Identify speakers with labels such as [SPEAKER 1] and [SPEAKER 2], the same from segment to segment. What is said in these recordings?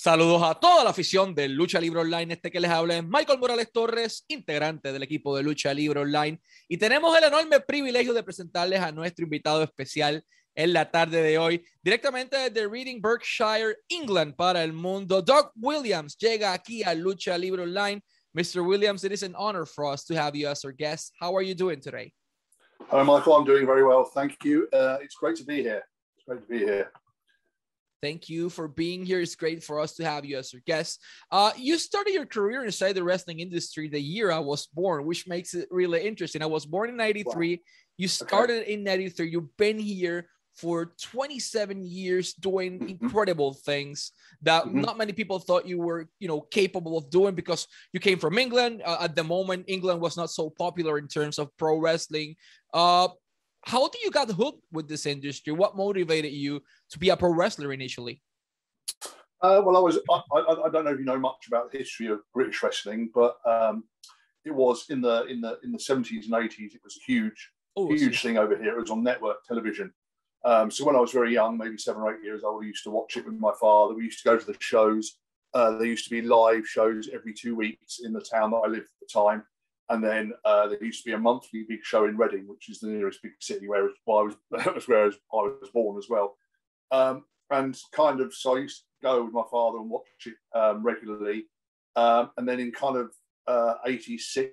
[SPEAKER 1] Saludos a toda la afición de Lucha Libre Online. Este que les habla es Michael Morales Torres, integrante del equipo de Lucha Libre Online. Y tenemos el enorme privilegio de presentarles a nuestro invitado especial en la tarde de hoy, directamente desde Reading, Berkshire, England, para el mundo. Doug Williams llega aquí a Lucha Libre Online. Mr. Williams, it is an honor for us to have you as our guest. How are you doing today?
[SPEAKER 2] Hi, Michael. I'm doing very well. Thank you. Uh, it's great to be here. It's great to be here.
[SPEAKER 1] Thank you for being here. It's great for us to have you as our guest. Uh, you started your career inside the wrestling industry the year I was born, which makes it really interesting. I was born in 93. Wow. You started okay. in 93. You've been here for 27 years doing mm-hmm. incredible things that mm-hmm. not many people thought you were you know capable of doing because you came from england uh, at the moment england was not so popular in terms of pro wrestling uh, how do you got hooked with this industry? What motivated you to be a pro wrestler initially?
[SPEAKER 2] Uh, well, I was. I, I, I, don't know if you know much about the history of British wrestling, but um, it was in the in the in the seventies and eighties. It was a huge, oh, huge thing over here. It was on network television. Um, so when I was very young, maybe seven or eight years old, I used to watch it with my father. We used to go to the shows. Uh, there used to be live shows every two weeks in the town that I lived at the time. And then uh, there used to be a monthly big show in Reading, which is the nearest big city where, I was, where I was born as well. Um, and kind of, so I used to go with my father and watch it um, regularly. Um, and then in kind of uh, 86,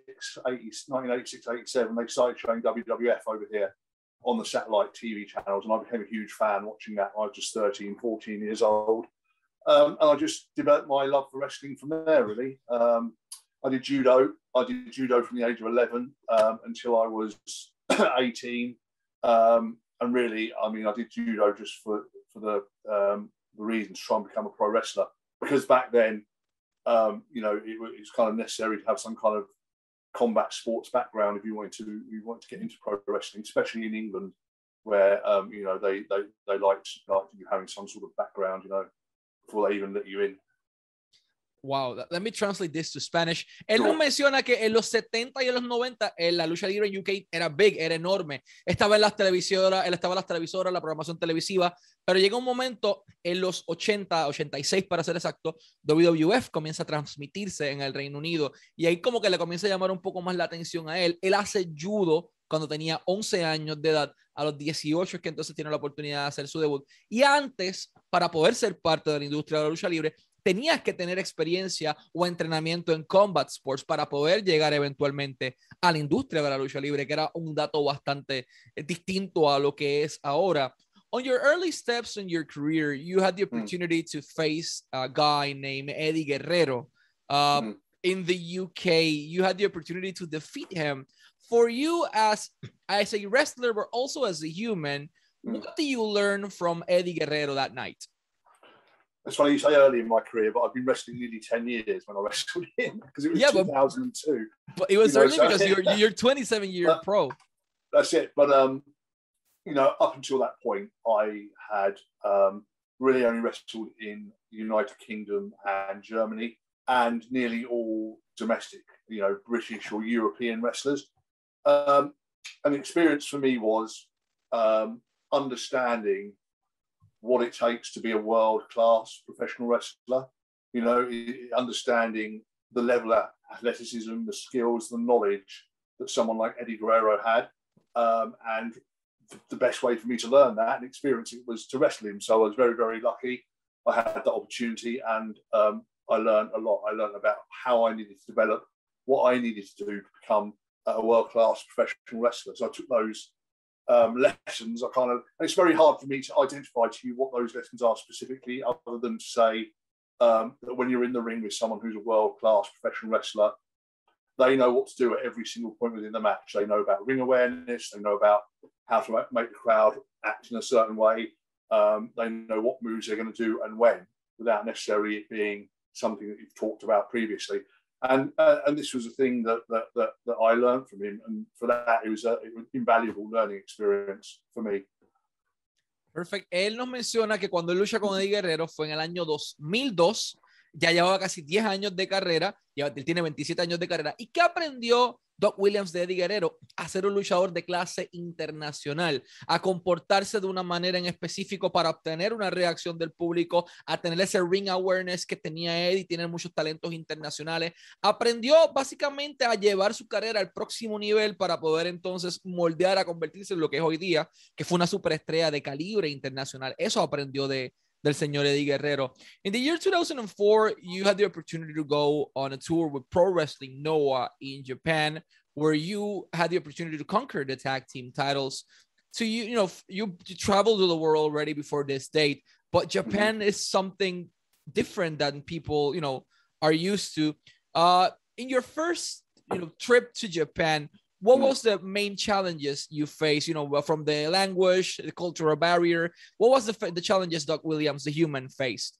[SPEAKER 2] 80, 1986, 87, they started showing WWF over here on the satellite TV channels. And I became a huge fan watching that. I was just 13, 14 years old. Um, and I just developed my love for wrestling from there, really. Um, I did judo. I did judo from the age of 11 um, until I was 18. Um, and really, I mean, I did judo just for, for the, um, the to become a pro wrestler. Because back then, um, you know, it, it, was kind of necessary to have some kind of combat sports background if you wanted to you wanted to get into pro wrestling, especially in England, where, um, you know they they they liked like you having some sort of background, you know, before they even let you in.
[SPEAKER 1] Wow, let me translate this to Spanish. Él nos menciona que en los 70 y en los 90 en eh, la lucha libre en UK era big, era enorme. Estaba en las televisoras, él estaba en las televisoras, la programación televisiva, pero llega un momento en los 80, 86 para ser exacto, WWF comienza a transmitirse en el Reino Unido y ahí como que le comienza a llamar un poco más la atención a él. Él hace judo cuando tenía 11 años de edad, a los 18 es que entonces tiene la oportunidad de hacer su debut. Y antes, para poder ser parte de la industria de la lucha libre, tenías que tener experiencia o entrenamiento en combat sports para poder llegar eventualmente a la industria de la lucha libre, que era un dato bastante eh, distinto a lo que es ahora. On your early steps in your career, you had the hmm. opportunity to face a guy named Eddie Guerrero. Um, mm. In the UK, you had the opportunity to defeat him. For you, as as a wrestler, but also as a human, mm. what do you learn from Eddie Guerrero that night?
[SPEAKER 2] It's funny you say early in my career, but I've been wrestling nearly 10 years when I wrestled him because it was yeah, 2002.
[SPEAKER 1] But, but it was early know, because you're, you're 27 year uh, pro.
[SPEAKER 2] That's it. But, um, you know, up until that point, I had um, really only wrestled in the United Kingdom and Germany and nearly all domestic, you know, British or European wrestlers. Um, the experience for me was um, understanding what it takes to be a world class professional wrestler. You know, understanding the level of athleticism, the skills, the knowledge that someone like Eddie Guerrero had. Um, and the best way for me to learn that and experience it was to wrestle him. So I was very, very lucky. I had that opportunity and um, I learned a lot. I learned about how I needed to develop, what I needed to do to become a world class professional wrestler. So I took those um, lessons I kind of, and it's very hard for me to identify to you what those lessons are specifically, other than to say um, that when you're in the ring with someone who's a world class professional wrestler, they know what to do at every single point within the match. They know about ring awareness, they know about how to make the crowd act in a certain way, um, they know what moves they're going to do and when, without necessarily it being something that you've talked about previously. And uh, and this was a thing that, that that that I learned from him, and for that it was a it was invaluable learning experience for me.
[SPEAKER 1] Perfect. Él nos menciona que cuando él lucha con Eddie Guerrero fue en el año 2002 ya llevaba casi 10 años de carrera, tiene 27 años de carrera. ¿Y qué aprendió Doc Williams de Eddie Guerrero? A ser un luchador de clase internacional, a comportarse de una manera en específico para obtener una reacción del público, a tener ese ring awareness que tenía Eddie, tiene muchos talentos internacionales. Aprendió básicamente a llevar su carrera al próximo nivel para poder entonces moldear a convertirse en lo que es hoy día, que fue una superestrella de calibre internacional. Eso aprendió de, del señor Eddie Guerrero. In the year 2004, you had the opportunity to go on a tour with Pro Wrestling Noah in Japan, where you had the opportunity to conquer the tag team titles. So you, you know, you, you traveled to the world already before this date, but Japan is something different than people, you know, are used to. Uh, in your first, you know, trip to Japan, what was the main challenges you faced you know from the language the cultural barrier? What was the, the challenges doug williams the human faced?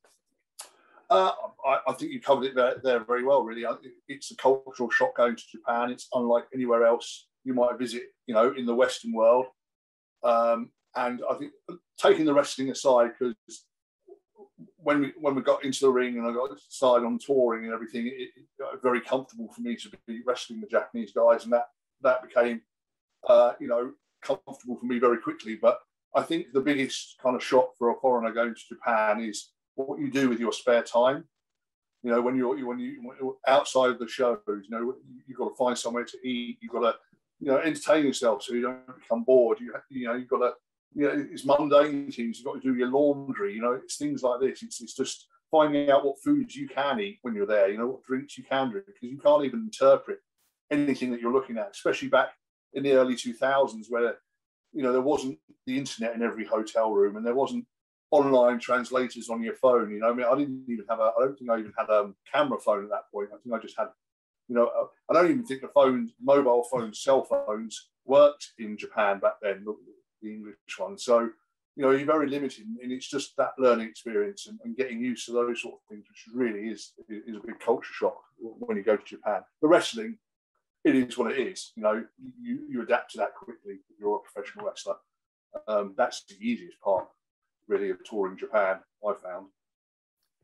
[SPEAKER 2] Uh, I, I, think you covered it there, there, very well really. It's a cultural shock going to japan. It's unlike anywhere else you might visit you know in the western world. Um, and i think taking the wrestling aside because when we when we got into the ring and I got started on touring and everything, it, it got very comfortable for me to be wrestling the Japanese guys, and that that became, uh, you know, comfortable for me very quickly. But I think the biggest kind of shock for a foreigner going to Japan is what you do with your spare time. You know, when you're when you when you're outside of the shows, you know, you've got to find somewhere to eat. You've got to, you know, entertain yourself so you don't become bored. You you know, you've got to, you know, it's mundane things. You've got to do your laundry. You know, it's things like this. It's it's just finding out what foods you can eat when you're there. You know, what drinks you can drink because you can't even interpret anything that you're looking at, especially back in the early 2000s where you know there wasn't the internet in every hotel room and there wasn't online translators on your phone. You know, I mean, I didn't even have a. I don't think I even had a camera phone at that point. I think I just had, you know, I don't even think the phones, mobile phones, cell phones worked in Japan back then. The, English one. So, you know, you're very limited, and it's just that learning experience and, and, getting used to those sort of things, which really is is a big culture shock when you go to Japan. The wrestling it is what it is. You know, you, you adapt to that quickly if you're a professional wrestler. Um, that's the easiest part, really, of touring Japan, I found.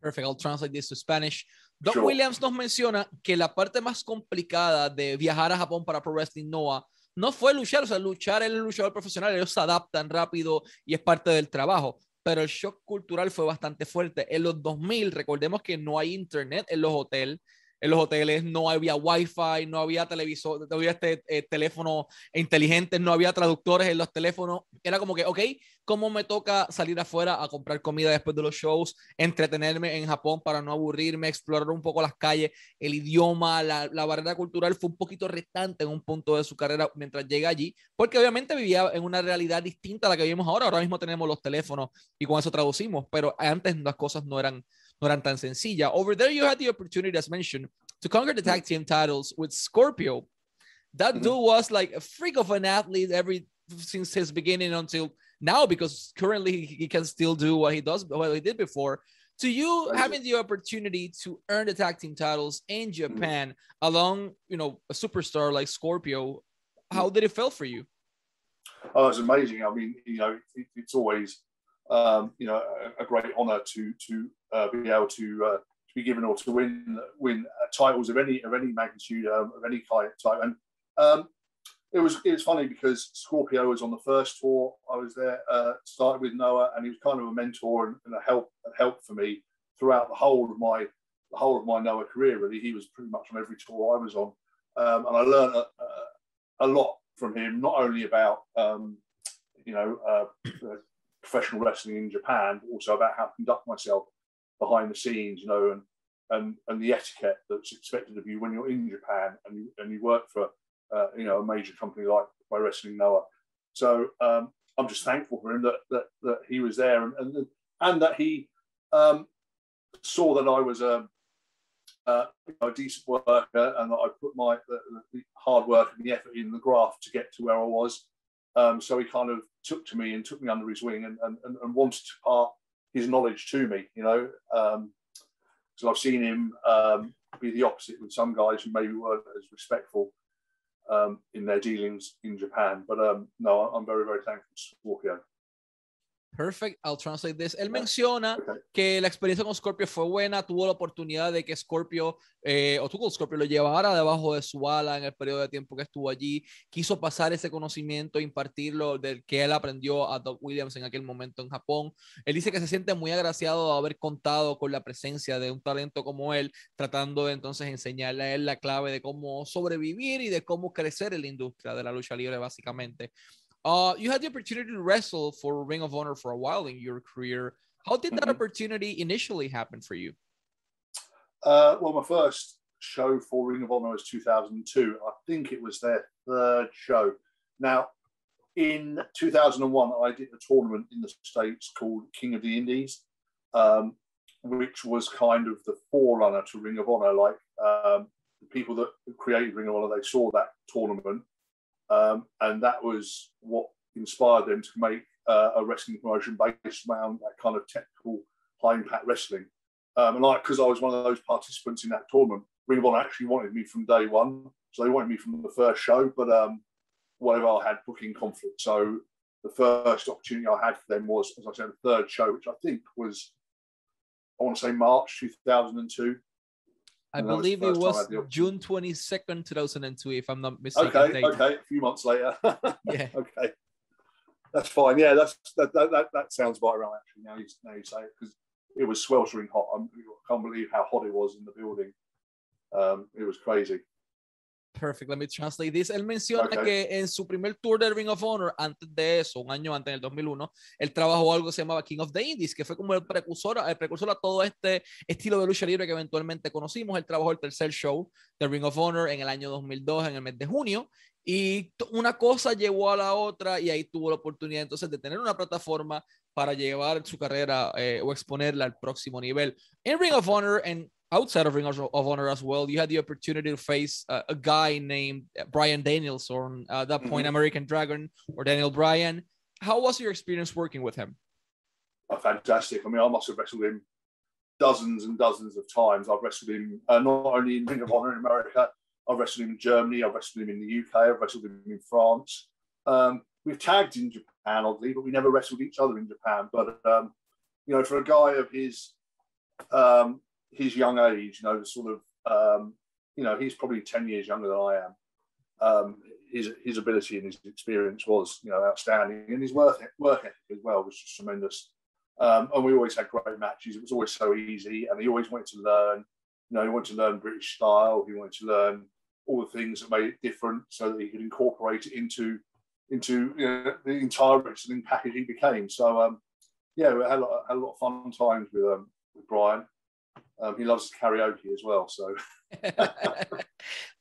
[SPEAKER 1] Perfect. I'll translate this to Spanish. Doc sure. Williams nos menciona que la parte más complicada de viajar a Japón para Pro Wrestling Noah no fue luchar, o sea, luchar el luchador profesional, ellos se adaptan rápido y es parte del trabajo, pero el shock cultural fue bastante fuerte. En los 2000, recordemos que no hay internet en los hoteles, en los hoteles, no había wifi, no había televisor, no había este, eh, teléfono inteligente, no había traductores en los teléfonos. Era como que, ok, ¿cómo me toca salir afuera a comprar comida después de los shows, entretenerme en Japón para no aburrirme, explorar un poco las calles, el idioma, la, la barrera cultural fue un poquito restante en un punto de su carrera mientras llega allí, porque obviamente vivía en una realidad distinta a la que vivimos ahora. Ahora mismo tenemos los teléfonos y con eso traducimos, pero antes las cosas no eran no eran tan sencillas. Over there, you had the opportunity, as mentioned, to conquer the tag team titles with Scorpio. That dude was like a freak of an athlete every since his beginning until now, because currently he can still do what he does, what he did before. To you having the opportunity to earn the tag team titles in. Japan along, you know, a superstar like Scorpio, how did it feel for you?
[SPEAKER 2] Oh, it's amazing. I mean, you know, it, it's always um, you know, a, a great honour to to uh, be able to uh, to be given or to win win uh, titles of any of any magnitude um, of any kind type. And um, it was it was funny because Scorpio was on the first tour. I was there, uh, started with Noah, and he was kind of a mentor and, and a help a help for me throughout the whole of my the whole of my Noah career. Really, he was pretty much on every tour I was on, um, and I learned a, a, lot from him. Not only about um, you know uh, professional wrestling in Japan, but also about how to conduct myself behind the scenes, you know, and and and the etiquette that's expected of you when you're in Japan and you and you work for uh, you know a major company like Pro Wrestling Noah. So um, I'm just thankful for him that that, that he was there and and, and that he um, saw that I was a, a, a, decent worker and that I put my the, the hard work and the effort in the graft to get to where I was. Um, so he kind of took to me and took me under his wing and, and, and wanted to part his knowledge to me, you know. Um, so I've seen him um, be the opposite with some guys who maybe weren't as respectful um, in their dealings in Japan. But um, no, I'm very, very thankful to Scorpio.
[SPEAKER 1] Perfect, I'll translate this. Él menciona que la experiencia con Scorpio fue buena, tuvo la oportunidad de que Scorpio, eh, o tuvo Scorpio lo llevara debajo de su ala en el periodo de tiempo que estuvo allí, quiso pasar ese conocimiento, impartirlo del que él aprendió a Doc Williams en aquel momento en Japón. Él dice que se siente muy agraciado de haber contado con la presencia de un talento como él, tratando de entonces enseñarle a él la clave de cómo sobrevivir y de cómo crecer en la industria de la lucha libre, básicamente. Uh, you had the opportunity to wrestle for Ring of Honor for a while in your career. How did that mm-hmm. opportunity initially happen for you?
[SPEAKER 2] Uh, well, my first show for Ring of Honor was 2002. I think it was their third show. Now, in 2001, I did a tournament in the States called King of the Indies, um, which was kind of the forerunner to Ring of Honor. Like um, the people that created Ring of Honor, they saw that tournament um, and that was what inspired them to make uh, a wrestling promotion based around that kind of technical high impact wrestling. Um, and like, because I was one of those participants in that tournament, Ring of Honor actually wanted me from day one. So they wanted me from the first show, but um, whatever, I had booking conflict. So the first opportunity I had for them was, as I said, the third show, which I think was, I want to say March 2002.
[SPEAKER 1] I believe it was June 22nd, 2002, if I'm not mistaken.
[SPEAKER 2] Okay, okay, a few months later. yeah. Okay. That's fine. Yeah, that's that, that, that, that sounds about right actually. Now you now you say it because it was sweltering hot. I can't believe how hot it was in the building. Um, it was crazy.
[SPEAKER 1] Perfect, let me translate this. Él menciona que en su primer tour de Ring of Honor, antes de eso, un año antes, en el 2001, él trabajó algo que se llamaba King of the Indies, que fue como el precursor, el precursor a todo este estilo de lucha libre que eventualmente conocimos. Él trabajó el tercer show de Ring of Honor en el año 2002, en el mes de junio, y una cosa llevó a la otra y ahí tuvo la oportunidad entonces de tener una plataforma para llevar su carrera eh, o exponerla al próximo nivel. En Ring of Honor, en outside of Ring of Honor as well, you had the opportunity to face uh, a guy named Bryan Danielson, uh, at that point, mm-hmm. American Dragon or Daniel Bryan. How was your experience working with him?
[SPEAKER 2] Oh, fantastic. I mean, I must have wrestled him dozens and dozens of times. I've wrestled him uh, not only in Ring of Honor in America, I've wrestled him in Germany, I've wrestled him in the UK, I've wrestled him in France. Um, we've tagged in Japan, oddly, but we never wrestled each other in Japan. But, um, you know, for a guy of his um, his young age, you know, the sort of, um, you know, he's probably 10 years younger than I am. Um, his, his ability and his experience was, you know, outstanding. And his work, work ethic as well was just tremendous. Um, and we always had great matches. It was always so easy. And he always wanted to learn, you know, he wanted to learn British style. He wanted to learn all the things that made it different so that he could incorporate it into into you know, the entire wrestling package he became. So, um, yeah, we had a, lot, had a lot of fun times with, um, with Bryan. Um, he loves karaoke as well, so.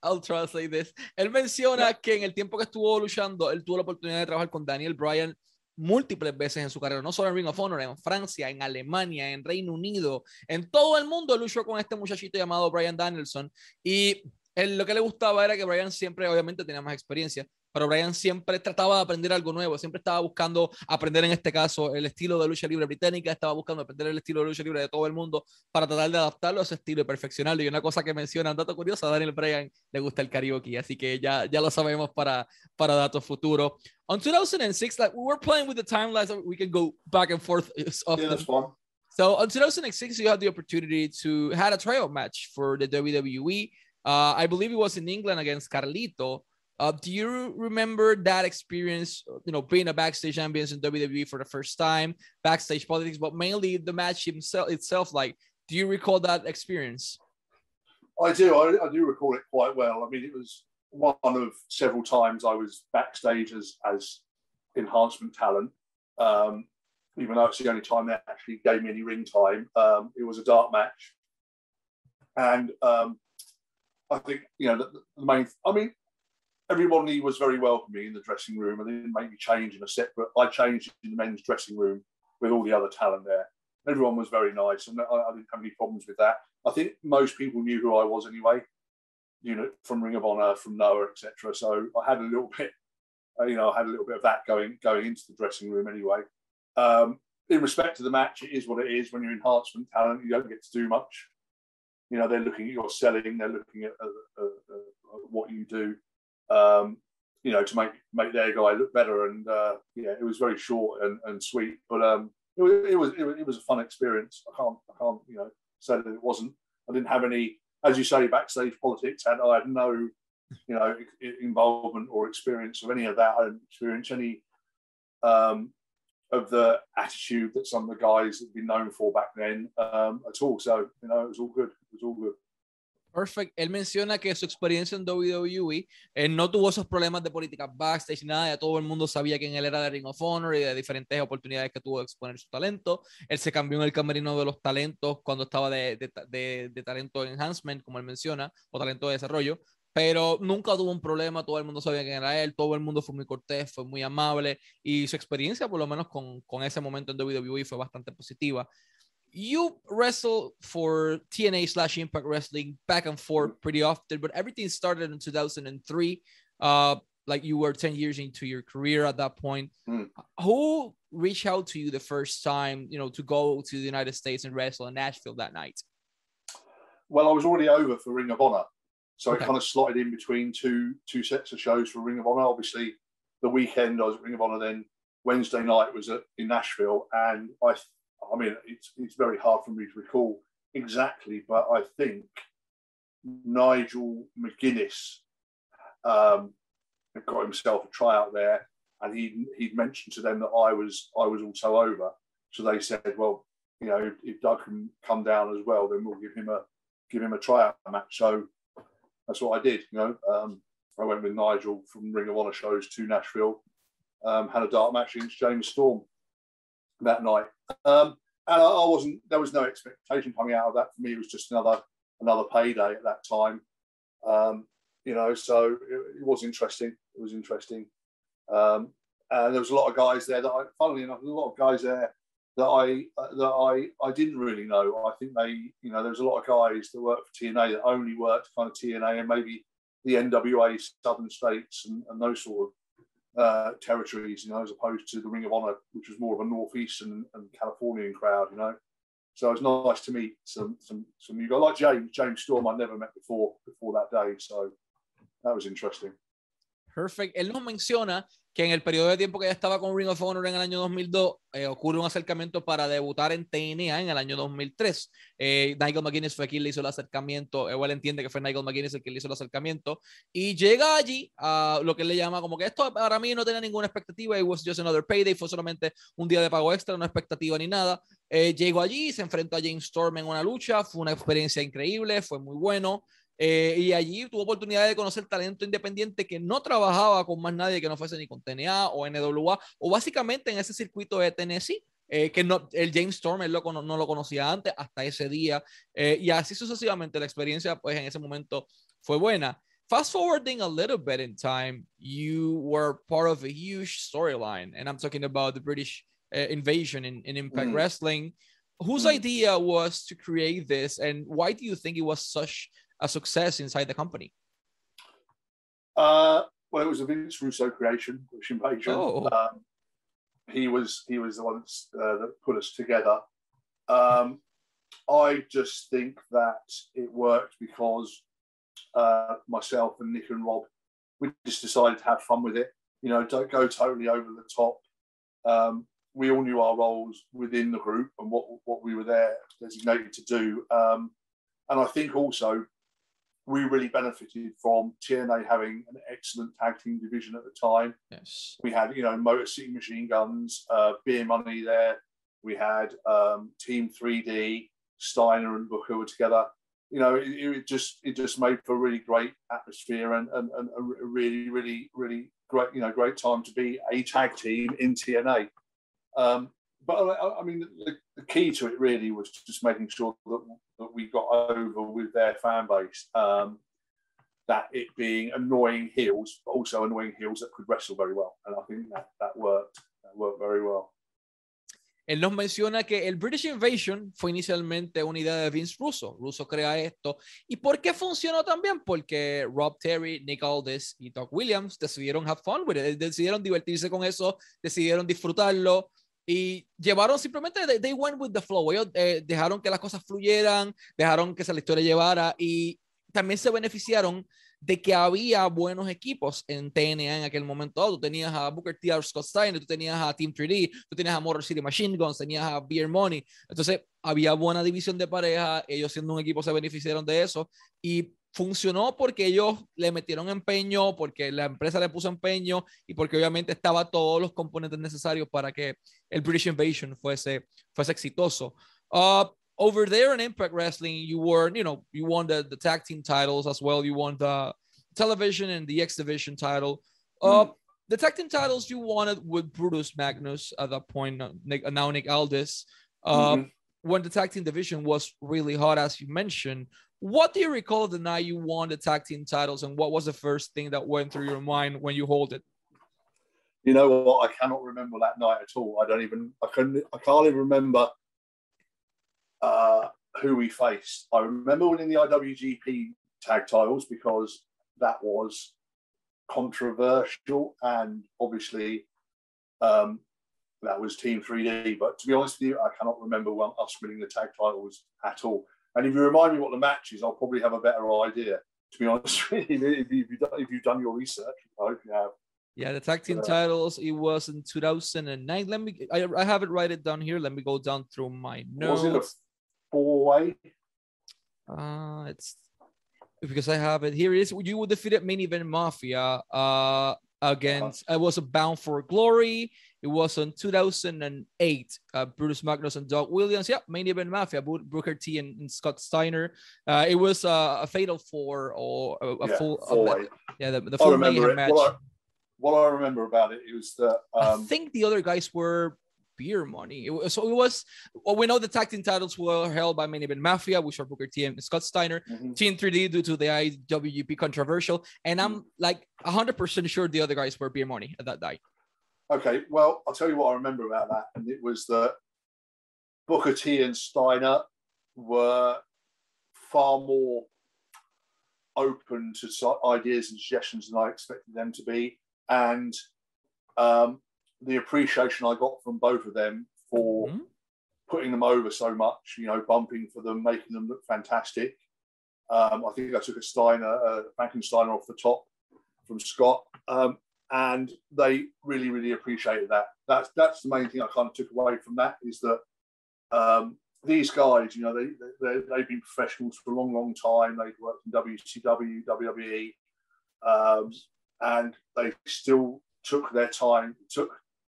[SPEAKER 1] I'll translate this. Él menciona que en el tiempo que estuvo luchando, él tuvo la oportunidad de trabajar con Daniel Bryan múltiples veces en su carrera, no solo en Ring of Honor, en Francia, en Alemania, en Reino Unido, en todo el mundo luchó con este muchachito llamado Brian Danielson y él, lo que le gustaba era que Brian siempre obviamente tenía más experiencia, pero Brian siempre trataba de aprender algo nuevo, siempre estaba buscando aprender en este caso el estilo de lucha libre británica, estaba buscando aprender el estilo de lucha libre de todo el mundo para tratar de adaptarlo a ese estilo y perfeccionarlo. Y una cosa que menciona, un dato curioso, a Daniel Bryan le gusta el karaoke, así que ya, ya lo sabemos para, para datos futuros. On 2006, like we were playing with the timelines, we can go back and forth.
[SPEAKER 2] Yeah, fun.
[SPEAKER 1] So on 2006, you had the opportunity to had a tryout match for the WWE. Uh, I believe it was in England against Carlito. Uh, do you remember that experience, you know, being a backstage ambience in WWE for the first time, backstage politics, but mainly the match himself itself? Like, do you recall that experience?
[SPEAKER 2] I do. I, I do recall it quite well. I mean, it was one of several times I was backstage as, as enhancement talent. Um, even though it's the only time they actually gave me any ring time, um, it was a dark match. And um, I think, you know, the, the main, I mean, everybody was very welcoming in the dressing room. and they didn't make me change in a separate. I changed in the men's dressing room with all the other talent there. Everyone was very nice, and I, I didn't have any problems with that. I think most people knew who I was anyway. You know, from Ring of Honor, from Noah, etc. So I had a little bit, uh, you know, I had a little bit of that going going into the dressing room anyway. Um, in respect to the match, it is what it is. When you're enhancement talent, you don't get to do much. You know, they're looking at your selling, they're looking at uh, uh, what you do. Um, you know, to make make their guy look better. And uh, yeah, it was very short and, and sweet, but um, it was, it was it was a fun experience. I can't I can't you know say that it wasn't. I didn't have any, as you say, backstage politics. And I had no, you know, involvement or experience of any of that. I didn't experience any um, of the attitude that some of the guys had been known for back then um, at all. So you know, it was all good. It was all good.
[SPEAKER 1] Perfect. Él menciona que su experiencia en WWE él no tuvo esos problemas de política backstage, nada, ya todo el mundo sabía quién él era de Ring of Honor y de diferentes oportunidades que tuvo de exponer su talento. Él se cambió en el camerino de los talentos cuando estaba de, de, de, de talento enhancement, como él menciona, o talento de desarrollo, pero nunca tuvo un problema, todo el mundo sabía quién era él, todo el mundo fue muy cortés, fue muy amable y su experiencia, por lo menos con, con ese momento en WWE, fue bastante positiva. You wrestle for TNA slash Impact Wrestling back and forth pretty often, but everything started in 2003. Uh, like you were 10 years into your career at that point. Mm. Who reached out to you the first time, you know, to go to the United States and wrestle in Nashville that night?
[SPEAKER 2] Well, I was already over for Ring of Honor. So okay. I kind of slotted in between two two sets of shows for Ring of Honor. Obviously, the weekend I was at Ring of Honor, then Wednesday night was at, in Nashville, and I I mean, it's it's very hard for me to recall exactly, but I think Nigel McGuinness um, got himself a tryout there, and he he'd mentioned to them that I was I was also over. So they said, well, you know, if Doug can come down as well, then we'll give him a give him a tryout match. So that's what I did. You know, um, I went with Nigel from Ring of Honor shows to Nashville, um, had a dark match against James Storm that night. Um, and I, I, wasn't. There was no expectation coming out of that for me. It was just another another payday at that time. Um, you know, so it, it, was interesting. It was interesting. Um, and there was a lot of guys there that, I, funnily enough, a lot of guys there that I that I I didn't really know. I think they, you know, there was a lot of guys that worked for TNA that only worked kind of TNA and maybe the NWA Southern States and, and those sort of uh, territories, you know, as opposed to the Ring of Honor, which was more of a northeastern and Californian crowd, you know. So it was nice to meet some some some new guys like James James Storm. I never met before before that day, so that was interesting.
[SPEAKER 1] Perfect. Él nos menciona que en el periodo de tiempo que ya estaba con Ring of Honor en el año 2002, eh, ocurre un acercamiento para debutar en TNA en el año 2003. Eh, Nigel McGuinness fue quien le hizo el acercamiento, igual entiende que fue Nigel McGuinness el que le hizo el acercamiento, y llega allí a lo que él le llama como que esto para mí no tenía ninguna expectativa, it was just another payday, fue solamente un día de pago extra, no expectativa ni nada. Eh, llegó allí, se enfrentó a James Storm en una lucha, fue una experiencia increíble, fue muy bueno. Eh, y allí tuvo oportunidad de conocer talento independiente que no trabajaba con más nadie que no fuese ni con TNA o NWA o básicamente en ese circuito de Tennessee. Eh, que no, el James Storm él lo, no lo conocía antes hasta ese día eh, y así sucesivamente la experiencia pues en ese momento fue buena. Fast forwarding a little bit in time, you were part of a huge storyline and I'm talking about the British uh, invasion in, in Impact mm. Wrestling. Whose mm. idea was to create this and why do you think it was such a success inside the company?
[SPEAKER 2] Uh, well, it was a Vince Russo creation, British Invasion. Oh. Um, he was he was the one uh, that put us together. Um, I just think that it worked because uh, myself and Nick and Rob, we just decided to have fun with it. You know, don't go totally over the top. Um, we all knew our roles within the group and what what we were there designated to do. Um, and I think also we really benefited from TNA having an excellent tag team division at the time.
[SPEAKER 1] Yes.
[SPEAKER 2] We had, you know, Motor City Machine Guns, uh, Beer Money there. We had um, Team 3D, Steiner and Booker were together. You know, it, it, just it just made for a really great atmosphere and, and, and a really, really, really great, you know, great time to be a tag team in TNA. Um, but I, I mean, the, the, key to it really was just making sure that, that we got over with their fan base. Um, that it being annoying heels, but also annoying heels that could wrestle very well. And I think that, that worked. That worked very well.
[SPEAKER 1] Él nos menciona que el British Invasion fue inicialmente una idea de Vince Russo. Russo crea esto. ¿Y por qué funcionó tan bien? Porque Rob Terry, Nick Aldis y Doug Williams decidieron have fun with it. Decidieron divertirse con eso, decidieron disfrutarlo. Y llevaron simplemente, they, went with the flow, ellos eh, dejaron que las cosas fluyeran, dejaron que esa la historia llevara y también se beneficiaron de que había buenos equipos en TNA en aquel momento. Tú tenías a Booker T. a Scott Steiner, tú tenías a Team 3D, tú tenías a Motor City Machine Guns, tenías a Beer Money. Entonces, había buena división de pareja, ellos siendo un equipo se beneficiaron de eso y funcionó porque ellos le metieron empeño, porque la empresa le puso empeño y porque obviamente estaba todos los componentes necesarios para que el British Invasion fuese, fuese exitoso. Uh, over there in Impact Wrestling, you were, you know, you won the, the tag team titles as well. You won the television and the X Division title. Uh, mm. The tag team titles you wanted with Brutus Magnus at that point, uh, Nick, now Nick Aldis. Uh, mm-hmm. When the tag team division was really hot, as you mentioned, what do you recall the night you won the tag team titles, and what was the first thing that went through your mind when you hold it?
[SPEAKER 2] You know what? I cannot remember that night at all. I don't even. I couldn't. I can't even remember uh, who we faced. I remember winning the IWGP tag titles because that was controversial and obviously um, that was Team 3D. But to be honest with you, I cannot remember us winning the tag titles at all. And if you remind me what the match is, I'll probably have a better idea. To be honest with you, if, you, if you've done your research, I hope you have.
[SPEAKER 1] Yeah, the tag team titles. It was in 2009. Let me. I, I have it write it down here. Let me go down through my notes. Was it a
[SPEAKER 2] four way?
[SPEAKER 1] Uh, it's because I have it here. It is you defeated Main Event Mafia uh against. Uh-huh. It was a Bound for Glory. It was in 2008. Uh, Brutus Magnus and Doug Williams. Yeah, main event mafia. Booker T and, and Scott Steiner. Uh, it was uh, a fatal four or a, a
[SPEAKER 2] yeah,
[SPEAKER 1] full.
[SPEAKER 2] Four
[SPEAKER 1] yeah, the, the full mayhem match.
[SPEAKER 2] What I, what I, remember about it, it was that um,
[SPEAKER 1] I think the other guys were beer money. It was, so it was. Well, we know the tag team titles were held by main event mafia, which are Booker T and Scott Steiner. Mm-hmm. Team 3D due to the IWGP controversial, and I'm like 100 percent sure the other guys were beer money at that night.
[SPEAKER 2] Okay, well, I'll tell you what I remember about that, and it was that Booker T and Steiner were far more open to ideas and suggestions than I expected them to be, and um, the appreciation I got from both of them for mm-hmm. putting them over so much, you know, bumping for them, making them look fantastic. Um, I think I took a Steiner, uh, Frankensteiner off the top from Scott. Um, and they really, really appreciated that. That's that's the main thing I kind of took away from that is that um, these guys, you know, they, they they've been professionals for a long, long time. They've worked in WCW, WWE, um, and they still took their time, took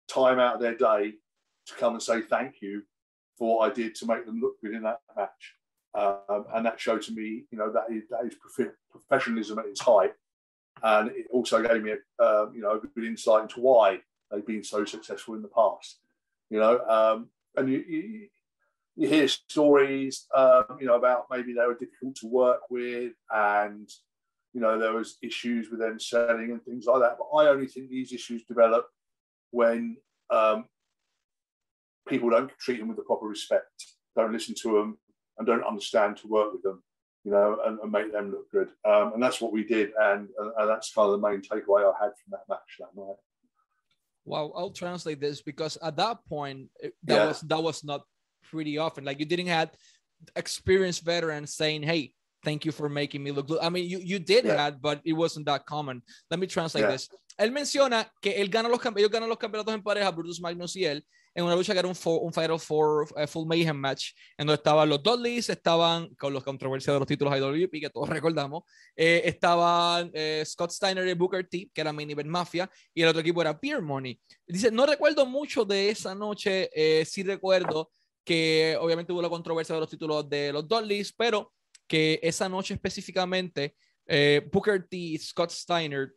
[SPEAKER 2] time out of their day to come and say thank you for what I did to make them look good in that match. Um, and that showed to me, you know, that is, that is professionalism at its height and it also gave me a uh, you know a good insight into why they've been so successful in the past. You know, um, and you, you, you hear stories, um, you know, about maybe they were difficult to work with, and you know there was issues with them selling and things like that. But I only think these issues develop when um, people don't treat them with the proper respect, don't listen to them, and don't understand to work with them you know, and, and make them look good. Um, and that's what we did, and, and that's kind of the main takeaway I had from that match that night.
[SPEAKER 1] Well, I'll translate this because at that point, that yeah. was that was not pretty often. Like you didn't have experienced veterans saying, "Hey, thank you for making me look good." I mean, you you did yeah. have, but it wasn't that common. Let me translate yeah. this. Él menciona que él gana los ellos ganan los campeonatos en pareja, Brutus Magnus y él, en una lucha que era un, un Fatal Four uh, Full Mayhem match, en donde estaban los Dudleys, estaban con los controversias de los títulos IWP, que todos recordamos, eh, estaban eh, Scott Steiner y Booker T, que era Main Event Mafia, y el otro equipo era Beer Money. Dice, no recuerdo mucho de esa noche, eh, sí recuerdo que obviamente hubo la controversia de los títulos de los Dudleys, pero que esa noche específicamente, Booker T Scott Steiner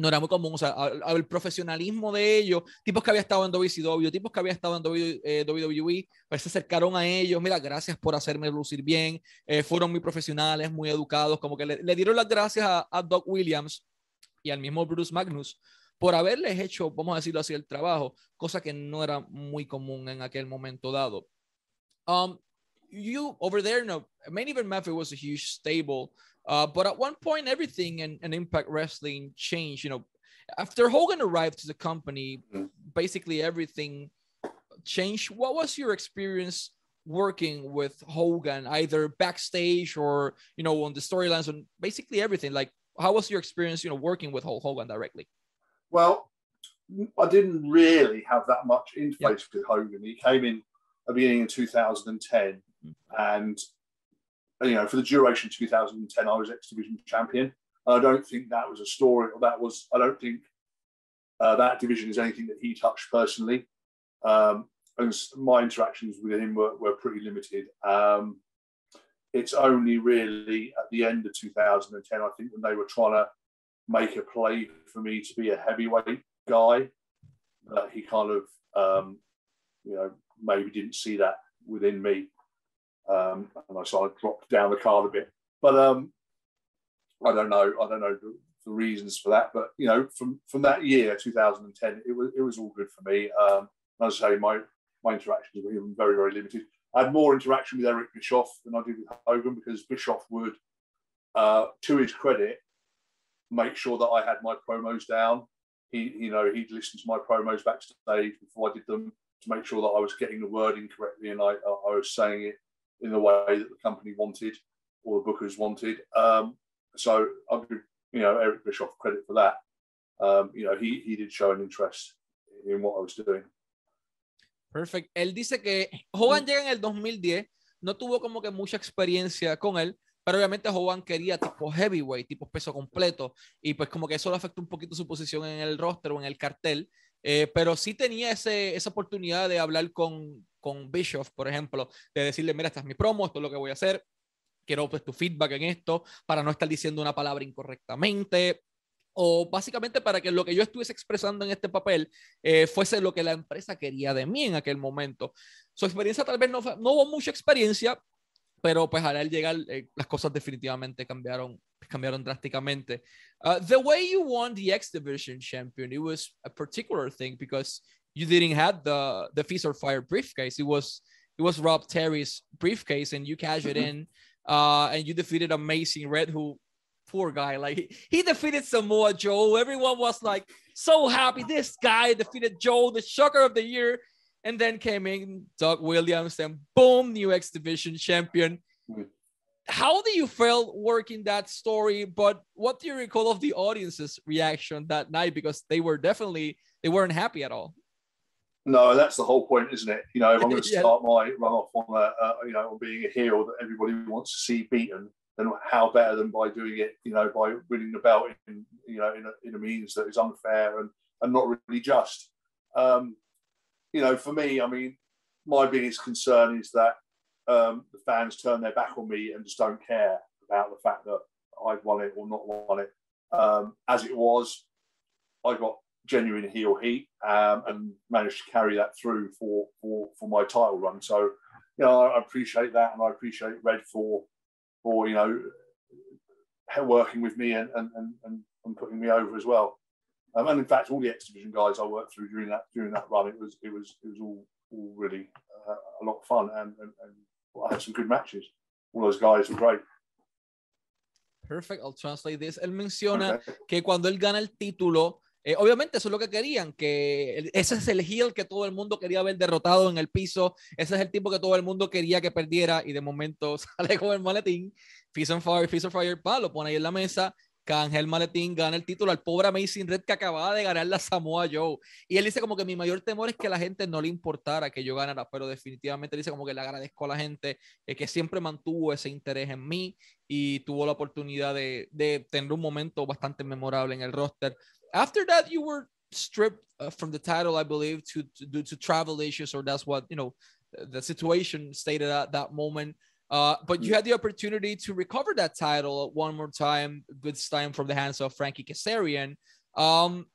[SPEAKER 1] no era muy común, o sea, el profesionalismo de ellos, tipos que había estado en WCW, tipos que había estado en WWE, eh, pues se acercaron a ellos, mira, gracias por hacerme lucir bien, eh, fueron muy profesionales, muy educados, como que le, dieron las gracias a, Doc Williams y al mismo Bruce Magnus por haberles hecho, vamos a decirlo así, el trabajo, cosa que no era muy común en aquel momento dado. Um, you over there, no, main event Mafia was a huge stable. Uh, but at one point, everything in, in Impact Wrestling changed. You know, after Hogan arrived to the company, mm-hmm. basically everything changed. What was your experience working with Hogan, either backstage or you know on the storylines and basically everything? Like how was your experience, you know, working with Hogan directly?
[SPEAKER 2] Well, I didn't really have that much interface yep. with Hogan. He came in at the beginning of 2010, mm-hmm. And you know, for the duration of 2010, I was X Division champion. I don't think that was a story, or that was. I don't think uh, that division is anything that he touched personally. Um, and my interactions with him were, were pretty limited. Um, it's only really at the end of 2010, I think, when they were trying to make a play for me to be a heavyweight guy, that he kind of, um, you know, maybe didn't see that within me. Um, and I sort of dropped down the card a bit. But um, I don't know. I don't know the, the, reasons for that. But you know, from from that year, 2010, it was it was all good for me. Um, as I say, my my interactions were even very very limited. I had more interaction with Eric Bischoff than I did with Hogan because Bischoff would, uh, to his credit, make sure that I had my promos down. He, you know, he'd listen to my promos backstage before I did them to make sure that I was getting the wording correctly and I, I was saying it in the way that the company wanted or the bookers wanted. Um, so I give, you know, Eric Bischoff credit for that. Um, you know, he, he did show an interest in what I was doing.
[SPEAKER 1] Perfect. Él dice que Hogan llega en el 2010, no tuvo como que mucha experiencia con él, pero obviamente Hogan quería tipo heavyweight, tipo peso completo, y pues como que eso le afectó un poquito su posición en el roster o en el cartel, eh, pero sí tenía ese, esa oportunidad de hablar con, con Bischoff, por ejemplo, de decirle, mira, esta es mi promo, esto es lo que voy a hacer, quiero pues tu feedback en esto, para no estar diciendo una palabra incorrectamente, o básicamente para que lo que yo estuviese expresando en este papel eh, fuese lo que la empresa quería de mí en aquel momento. Su experiencia tal vez no, no hubo mucha experiencia, pero pues al llegar eh, las cosas definitivamente cambiaron, cambiaron drásticamente. Uh, the way you won the X Division champion, it was a particular thing because you didn't have the the Feast or Fired briefcase. It was it was Rob Terry's briefcase, and you cashed it mm-hmm. in, uh, and you defeated Amazing Red, who poor guy. Like he defeated Samoa Joe. Everyone was like so happy. This guy defeated Joe, the shocker of the year. And then came in Doug Williams and boom, new X Division champion. How do you feel working that story? But what do you recall of the audience's reaction that night? Because they were definitely they weren't happy at all.
[SPEAKER 2] No, that's the whole point, isn't it? You know, if I'm going to start yeah. my run off on a, uh, you know, on being a hero that everybody wants to see beaten, then how better than by doing it, you know, by winning the belt in, you know, in a, in a means that is unfair and, and not really just. Um, you know, for me, I mean, my biggest concern is that um, the fans turn their back on me and just don't care about the fact that I've won it or not won it. Um, as it was, I got genuine heel heat um, and managed to carry that through for, for, for my title run. So, you know, I appreciate that and I appreciate Red for for you know working with me and and, and, and putting me over as well. Um, and in fact, all the X Division guys I worked through during that during that run, it was it was it was all all really uh, a lot of fun, and, and, and I had some good matches. All those guys were great.
[SPEAKER 1] Perfect. I'll translate this. Él menciona okay. que cuando él gana el título, Eh, obviamente eso es lo que querían, que ese es el heel que todo el mundo quería ver derrotado en el piso, ese es el tipo que todo el mundo quería que perdiera y de momento sale con el maletín, Fist and Fire, Fist and Fire, pa, lo pone ahí en la mesa, canje el maletín, gana el título al pobre Amazing Red que acababa de ganar la Samoa Joe. Y él dice como que mi mayor temor es que a la gente no le importara que yo ganara, pero definitivamente dice como que le agradezco a la gente eh, que siempre mantuvo ese interés en mí y tuvo la oportunidad de, de tener un momento bastante memorable en el roster after that you were stripped uh, from the title i believe to, to due to travel issues or that's what you know the situation stated at that moment uh, but you had the opportunity to recover that title one more time this time from the hands of frankie kazarian. Um,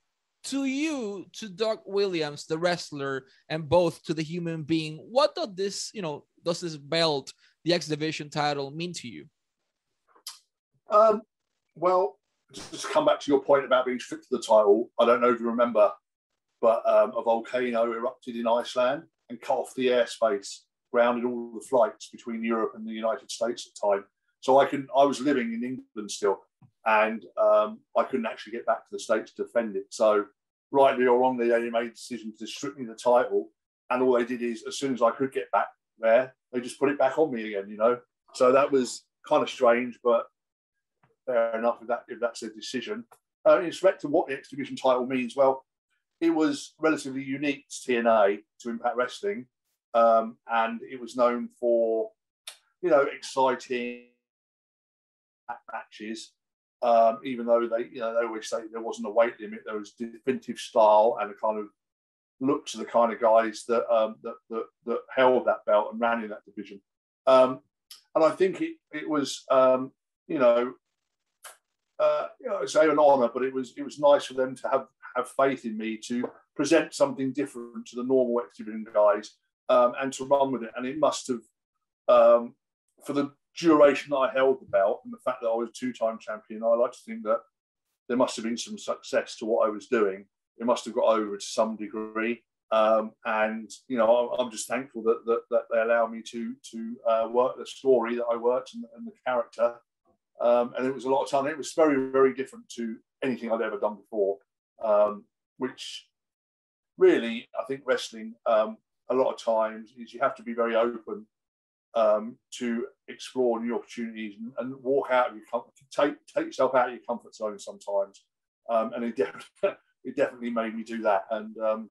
[SPEAKER 1] to you to doug williams the wrestler and both to the human being what does this you know does this belt the x division title mean to you?
[SPEAKER 2] Um, well just to come back to your point about being stripped of the title, I don't know if you remember, but um, a volcano erupted in Iceland and cut off the airspace, grounded all the flights between Europe and the United States at the time. So I can I was living in England still, and um, I couldn't actually get back to the states to defend it. So rightly or wrongly, they made a decision to strip me the title, and all they did is as soon as I could get back there, they just put it back on me again. You know, so that was kind of strange, but fair enough if that if that's their decision. Uh, in respect to what the X Division title means, well, it was relatively unique to TNA to Impact Wrestling, um, and it was known for you know exciting matches. Um, even though they you know they always say there wasn't a weight limit, there was definitive style and a kind of look to the kind of guys that um, that, that, that held that belt and ran in that division. Um, and I think it it was um, you know uh, you know say an honour, but it was it was nice for them to have have faith in me to present something different to the normal X Division guys um, and to run with it. And it must have um, for the duration that I held the belt and the fact that I was two time champion, I like to think that there must have been some success to what I was doing. It must have got over to some degree. Um, and you know, I'm just thankful that that, that they allow me to to uh, work the story that I worked and, and the character. Um, and it was a lot of time. It was very very different to anything I'd ever done before, um, which really I think wrestling um, a lot of times is you have to be very open um, to explore new opportunities and, and, walk out of your comfort, take take yourself out of your comfort zone sometimes. Um, and it definitely it definitely made me do that. And um,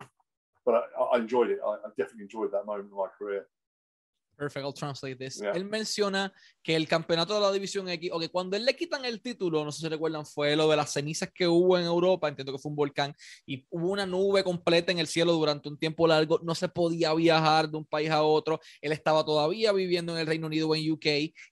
[SPEAKER 2] but I, I, enjoyed it. I, I, definitely enjoyed that moment in my career.
[SPEAKER 1] Perfect, I'll translate this. Yeah. Él menciona que el campeonato de la División X, o que cuando él le quitan el título, no sé si recuerdan, fue lo de las cenizas que hubo en Europa, entiendo que fue un volcán, y hubo una nube completa en el cielo durante un tiempo largo, no se podía viajar de un país a otro, él estaba todavía viviendo en el Reino Unido o en UK,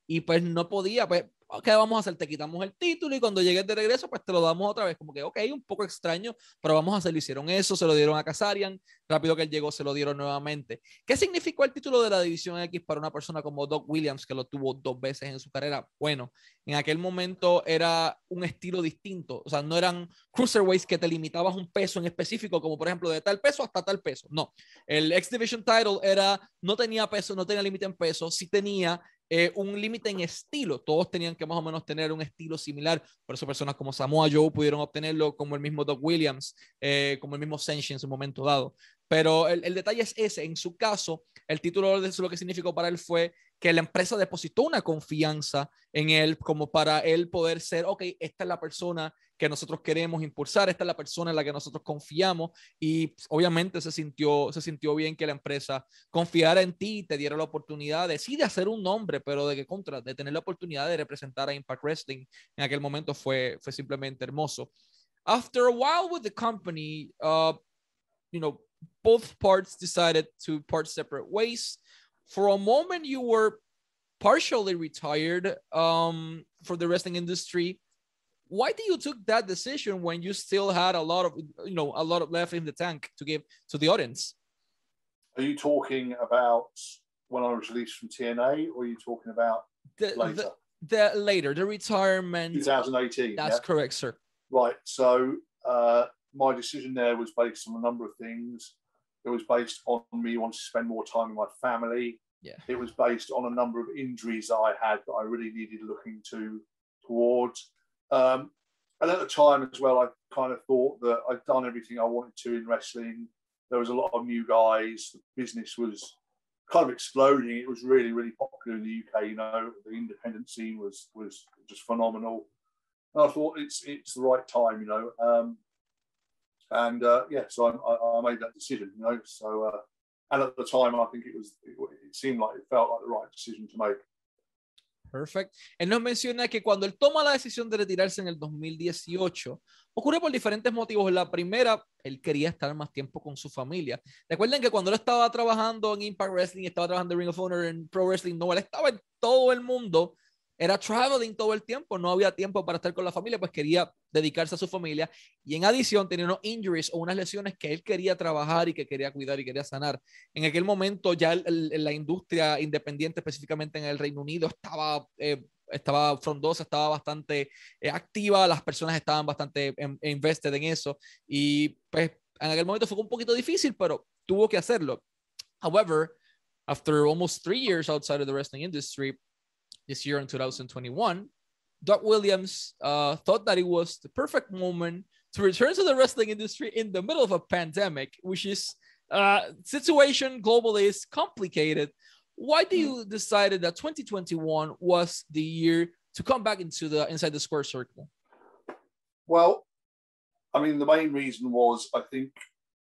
[SPEAKER 1] y pues no podía, pues ¿qué vamos a hacer? Te quitamos el título y cuando llegues de regreso, pues te lo damos otra vez. Como que, ok, un poco extraño, pero vamos a hacerlo. Hicieron eso, se lo dieron a Kazarian, rápido que él llegó, se lo dieron nuevamente. ¿Qué significó el título de la División X para una persona como Doc Williams, que lo tuvo dos veces en su carrera? Bueno, en aquel momento era un estilo distinto. O sea, no eran cruiserweights que te limitabas un peso en específico, como por ejemplo de tal peso hasta tal peso. No, el X Division Title era, no tenía peso, no tenía límite en peso, sí tenía eh, un límite en estilo. Todos tenían que más o menos tener un estilo similar. Por eso personas como Samoa Joe pudieron obtenerlo, como el mismo Doc Williams, eh, como el mismo Senshi en su momento dado. Pero el, el, detalle es ese. En su caso, el título de eso lo que significó para él fue que la empresa depositó una confianza en él como para él poder ser, ok, esta es la persona que nosotros queremos impulsar, esta es la persona en la que nosotros confiamos y pues, obviamente se sintió, se sintió bien que la empresa confiara en ti te diera la oportunidad de sí de hacer un nombre, pero de que contra, de tener la oportunidad de representar a Impact Wrestling en aquel momento fue, fue simplemente hermoso. After a while with the company, uh, you know, both parts decided to part separate ways. For a moment, you were partially retired um, for the wrestling industry. Why did you took that decision when you still had a lot of you know a lot of left in the tank to give to the audience?
[SPEAKER 2] Are you talking about when i was released from tna or are you talking about
[SPEAKER 1] the, later? the, the later the retirement.
[SPEAKER 2] 2018
[SPEAKER 1] that's yeah? correct sir.
[SPEAKER 2] Right so uh, my decision there was based on a number of things it was based on me wanting to spend more time with my family
[SPEAKER 1] yeah
[SPEAKER 2] it was based on a number of injuries i had that i really needed looking to towards um, and at the time as well, I kind of thought that I'd done everything I wanted to in wrestling. There was a lot of new guys. The business was kind of exploding. It was really, really popular in the UK. You know, the independent scene was was just phenomenal. And I thought it's it's the right time. You know, um, and uh, yeah, so I, I, made that decision. You know, so uh, and at the time, I think it was it, seemed like it felt like the right decision to make.
[SPEAKER 1] Perfect. Él nos menciona que cuando él toma la decisión de retirarse en el 2018, ocurre por diferentes motivos. La primera, él quería estar más tiempo con su familia. Recuerden que cuando él estaba trabajando en Impact Wrestling, estaba trabajando en Ring of Honor, en Pro Wrestling, no, él estaba en todo el mundo era traveling todo el tiempo, no había tiempo para estar con la familia, pues quería dedicarse a su familia y en adición tenía unos injuries o unas lesiones que él quería trabajar y que quería cuidar y quería sanar. En aquel momento ya la industria independiente, específicamente en el Reino Unido, estaba... Eh, estaba frondosa, estaba bastante eh, activa, las personas estaban bastante invested en eso y pues en aquel momento fue un poquito difícil, pero tuvo que hacerlo. However, after almost three years outside of the wrestling industry, this year in 2021, Doug Williams uh, thought that it was the perfect moment to return to the wrestling industry in the middle of a pandemic, which is uh, situation globally is complicated. Why do you decided that 2021 was the year to come back into the inside the square circle?
[SPEAKER 2] Well, I mean, the main reason was I think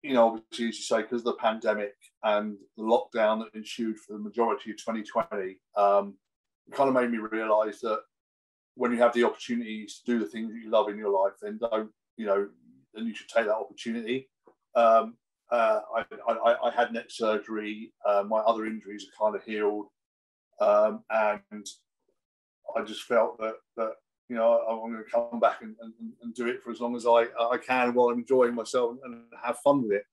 [SPEAKER 2] you know, obviously, as you say, because of the pandemic and the lockdown that ensued for the majority of 2020, um, kind of made me realise that when you have the opportunities to do the things that you love in your life, then don't, you know, then you should take that opportunity. Um, uh, I, I, I, had neck surgery. Uh, my other injuries are kind of healed, um, and I just felt that that you know I'm going to come back and, and, and, do it for as long as I, I can while I'm enjoying myself and have fun with it.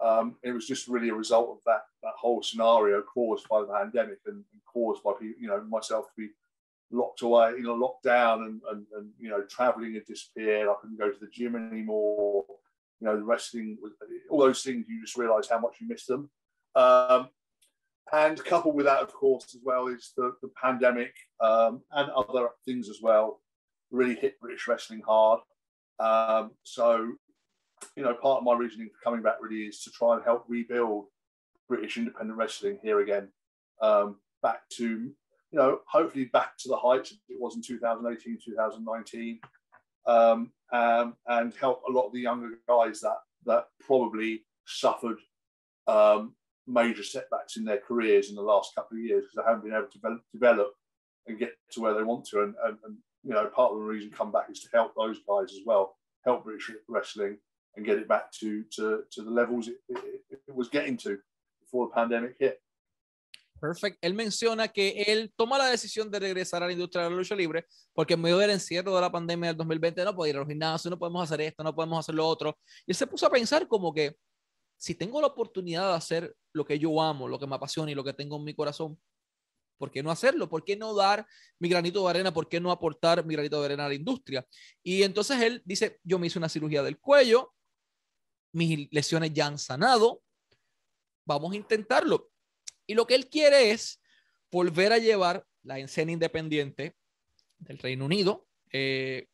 [SPEAKER 2] Um, it was just really a result of that that whole scenario caused by the pandemic and, and caused by you know myself to be locked away, you know, locked down and, and, and you know, traveling had disappeared. I couldn't go to the gym anymore. You know, the wrestling, all those things, you just realize how much you miss them. Um, and coupled with that, of course, as well, is the, the pandemic um, and other things as well really hit British wrestling hard. Um, so, you know, part of my reasoning for coming back really is to try and help rebuild British independent wrestling here again, um, back to you know, hopefully back to the heights it was in 2018, 2019, um, um, and help a lot of the younger guys that that probably suffered um, major setbacks in their careers in the last couple of years because they haven't been able to develop, develop and get to where they want to. And, and, and, you know, part of the reason come back is to help those guys as well, help British wrestling and get it back to to, to the levels it, it, it was getting to before the pandemic hit.
[SPEAKER 1] Perfect. Él menciona que él toma la decisión de regresar a la industria de la lucha libre porque en medio del encierro de la pandemia del 2020 no puede ir a los gimnasios, no podemos hacer esto, no podemos hacer lo otro. Y él se puso a pensar como que si tengo la oportunidad de hacer lo que yo amo, lo que me apasiona y lo que tengo en mi corazón, ¿por qué no hacerlo? ¿Por qué no dar mi granito de arena? ¿Por qué no aportar mi granito de arena a la industria? Y entonces él dice, yo me hice una cirugía del cuello, mis lesiones ya han sanado, vamos a intentarlo y lo que él quiere es volver a llevar la escena independiente del Reino Unido eh,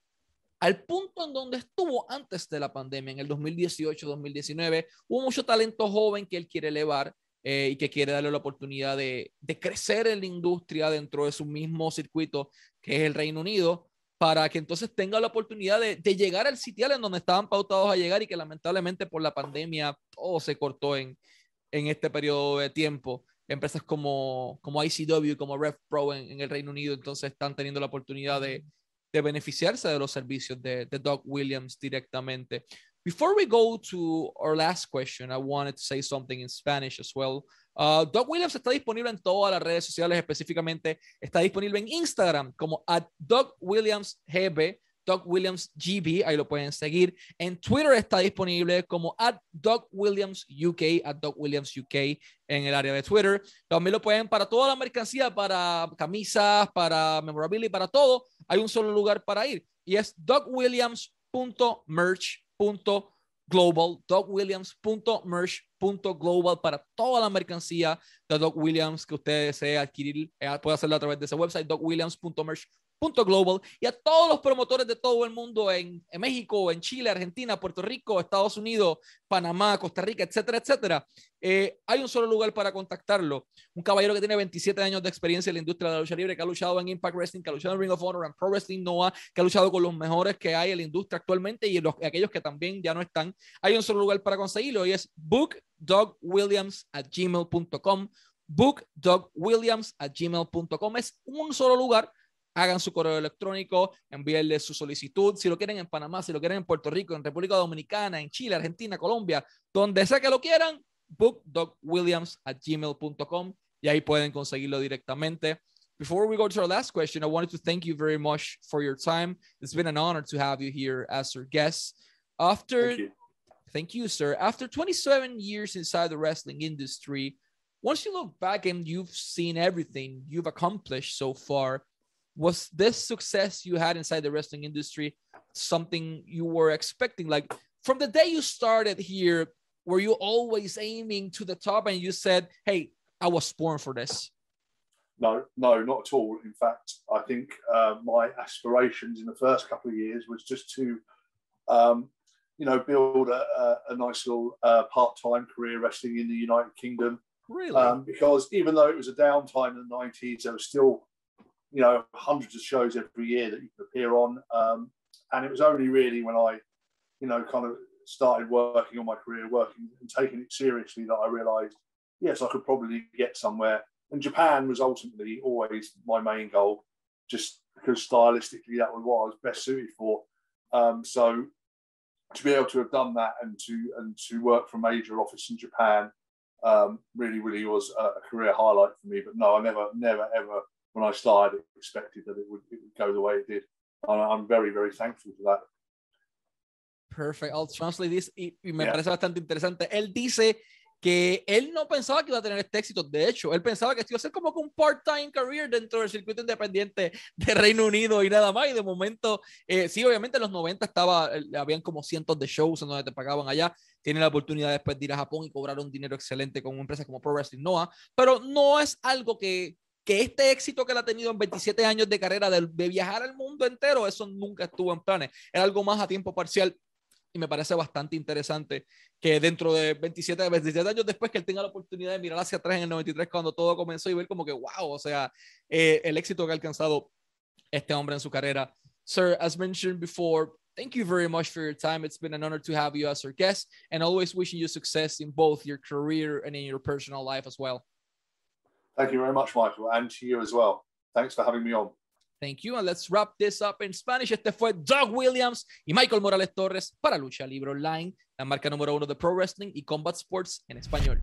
[SPEAKER 1] al punto en donde estuvo antes de la pandemia, en el 2018-2019. Hubo mucho talento joven que él quiere elevar eh, y que quiere darle la oportunidad de, crecer en la industria dentro de su mismo circuito, que es el Reino Unido, para que entonces tenga la oportunidad de, llegar al sitial en donde estaban pautados a llegar y que lamentablemente por la pandemia todo se cortó en, en este periodo de tiempo empresas como, como ICW, como Rev Pro en, en, el Reino Unido, entonces están teniendo la oportunidad de, de beneficiarse de los servicios de, de Doug Williams directamente. Before we go to our last question, I wanted to say something in Spanish as well. Uh, Doug Williams está disponible en todas las redes sociales, específicamente está disponible en Instagram como at Doug Williams GB Doug Williams GB, ahí lo pueden seguir. En Twitter está disponible como at Doug Williams UK, at Doug Williams UK en el área de Twitter. También lo pueden para toda la mercancía, para camisas, para memorabilia, para todo. Hay un solo lugar para ir y es dougwilliams.merch.global, dougwilliams.merch.global para toda la mercancía de Doug Williams que usted desee adquirir. Eh, puede hacerlo a través de ese website, dougwilliams.merch.global Global y a todos los promotores de todo el mundo en, México, en Chile, Argentina, Puerto Rico, Estados Unidos, Panamá, Costa Rica, etcétera, etcétera. Eh, hay un solo lugar para contactarlo. Un caballero que tiene 27 años de experiencia en la industria de la lucha libre, que ha luchado en Impact Wrestling, que ha luchado en Ring of Honor, en Pro Wrestling Noah, que ha luchado con los mejores que hay en la industria actualmente y los, aquellos que también ya no están. Hay un solo lugar para conseguirlo y es bookdogwilliams at gmail.com. Bookdogwilliams at gmail.com es un solo lugar hagan su correo electrónico, envíenle su solicitud, si lo quieren en Panamá, si lo quieren en Puerto Rico, en República Dominicana, en Chile, Argentina, Colombia, donde sea que lo quieran, y ahí pueden conseguirlo directamente. Before we go to our last question, I wanted to thank you very much for your time. It's been an honor to have you here as our guest. After, thank you, thank you sir. After 27 years inside the wrestling industry, once you look back and you've seen everything you've accomplished so far, was this success you had inside the wrestling industry something you were expecting? Like from the day you started here were you always aiming to the top and you said hey i was born for this
[SPEAKER 2] no no not at all. In fact i think uh, my aspirations in the first couple of years was just to um, you know build a, a, a nice little uh, part-time career wrestling in the united kingdom.
[SPEAKER 1] Really?
[SPEAKER 2] Um, because even though it was a downtime in the 90s there was still you know, hundreds of shows every year that you could appear on. Um, and it was only really when I, you know, kind of started working on my career, working and taking it seriously that I realized, yes, I could probably get somewhere. And Japan was ultimately always my main goal, just because stylistically that was what I was best suited for. Um, so to be able to have done that and to and to work for a major office in Japan um, really, really was a, career highlight for me. But no, I never, never, ever, when I started, expected that it would, it would go the way it did. And I'm very, very thankful for that.
[SPEAKER 1] Perfect. I'll translate this y, y me yeah. parece bastante interesante. Él dice que él no pensaba que iba a tener este éxito. De hecho, él pensaba que esto iba a ser como un part-time career dentro del circuito independiente de Reino Unido y nada más. Y de momento, eh, sí, obviamente en los 90 estaba, eh, habían como cientos de shows en donde te pagaban allá. Tiene la oportunidad después de ir a Japón y cobrar un dinero excelente con una empresa como Pro Wrestling Noah. Pero no es algo que, que este éxito que él ha tenido en 27 años de carrera de, de viajar al mundo entero, eso nunca estuvo en planes. Era algo más a tiempo parcial y me parece bastante interesante que dentro de 27, 27 años después que él tenga la oportunidad de mirar hacia atrás en el 93 cuando todo comenzó y ver como que, wow, o sea, eh, el éxito que ha alcanzado este hombre en su carrera. Sir, as mentioned before, thank you very much for your time. It's been an honor to have you as our guest and always wishing you success in both your career and in your personal life as well.
[SPEAKER 2] Thank you very much, Michael, and to you as well. Thanks for having me on.
[SPEAKER 1] Thank you. And let's wrap this up in Spanish. Este fue Doug Williams y Michael Morales Torres para Lucha Libre Online, la marca número uno de Pro Wrestling y Combat Sports en español.